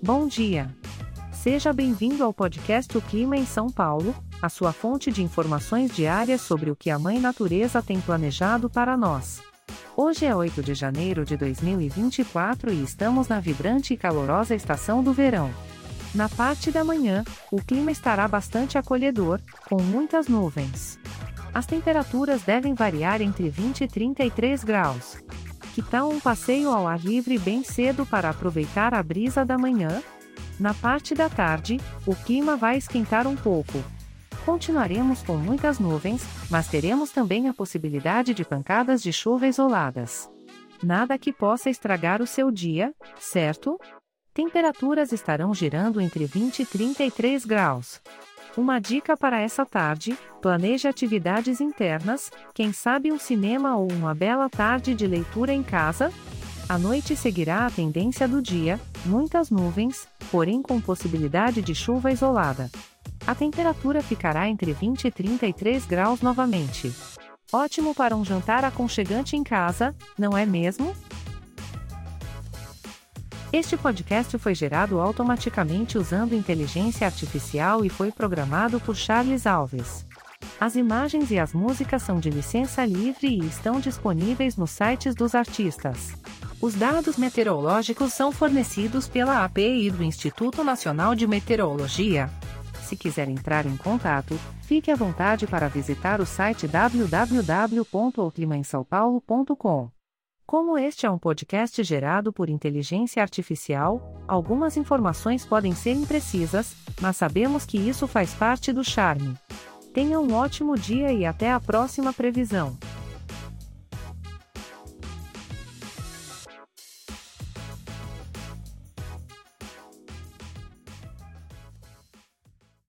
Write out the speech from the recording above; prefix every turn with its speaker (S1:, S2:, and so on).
S1: Bom dia. Seja bem-vindo ao podcast O Clima em São Paulo, a sua fonte de informações diárias sobre o que a Mãe Natureza tem planejado para nós. Hoje é 8 de janeiro de 2024 e estamos na vibrante e calorosa estação do verão. Na parte da manhã, o clima estará bastante acolhedor, com muitas nuvens. As temperaturas devem variar entre 20 e 33 graus. Que tal um passeio ao ar livre bem cedo para aproveitar a brisa da manhã? Na parte da tarde, o clima vai esquentar um pouco. Continuaremos com muitas nuvens, mas teremos também a possibilidade de pancadas de chuva isoladas. Nada que possa estragar o seu dia, certo? Temperaturas estarão girando entre 20 e 33 graus. Uma dica para essa tarde: planeje atividades internas, quem sabe um cinema ou uma bela tarde de leitura em casa? A noite seguirá a tendência do dia, muitas nuvens, porém com possibilidade de chuva isolada. A temperatura ficará entre 20 e 33 graus novamente. Ótimo para um jantar aconchegante em casa, não é mesmo? Este podcast foi gerado automaticamente usando inteligência artificial e foi programado por Charles Alves. As imagens e as músicas são de licença livre e estão disponíveis nos sites dos artistas. Os dados meteorológicos são fornecidos pela API do Instituto Nacional de Meteorologia. Se quiser entrar em contato, fique à vontade para visitar o site www.oclimaemsaopaulo.com. Como este é um podcast gerado por inteligência artificial, algumas informações podem ser imprecisas, mas sabemos que isso faz parte do charme. Tenha um ótimo dia e até a próxima previsão.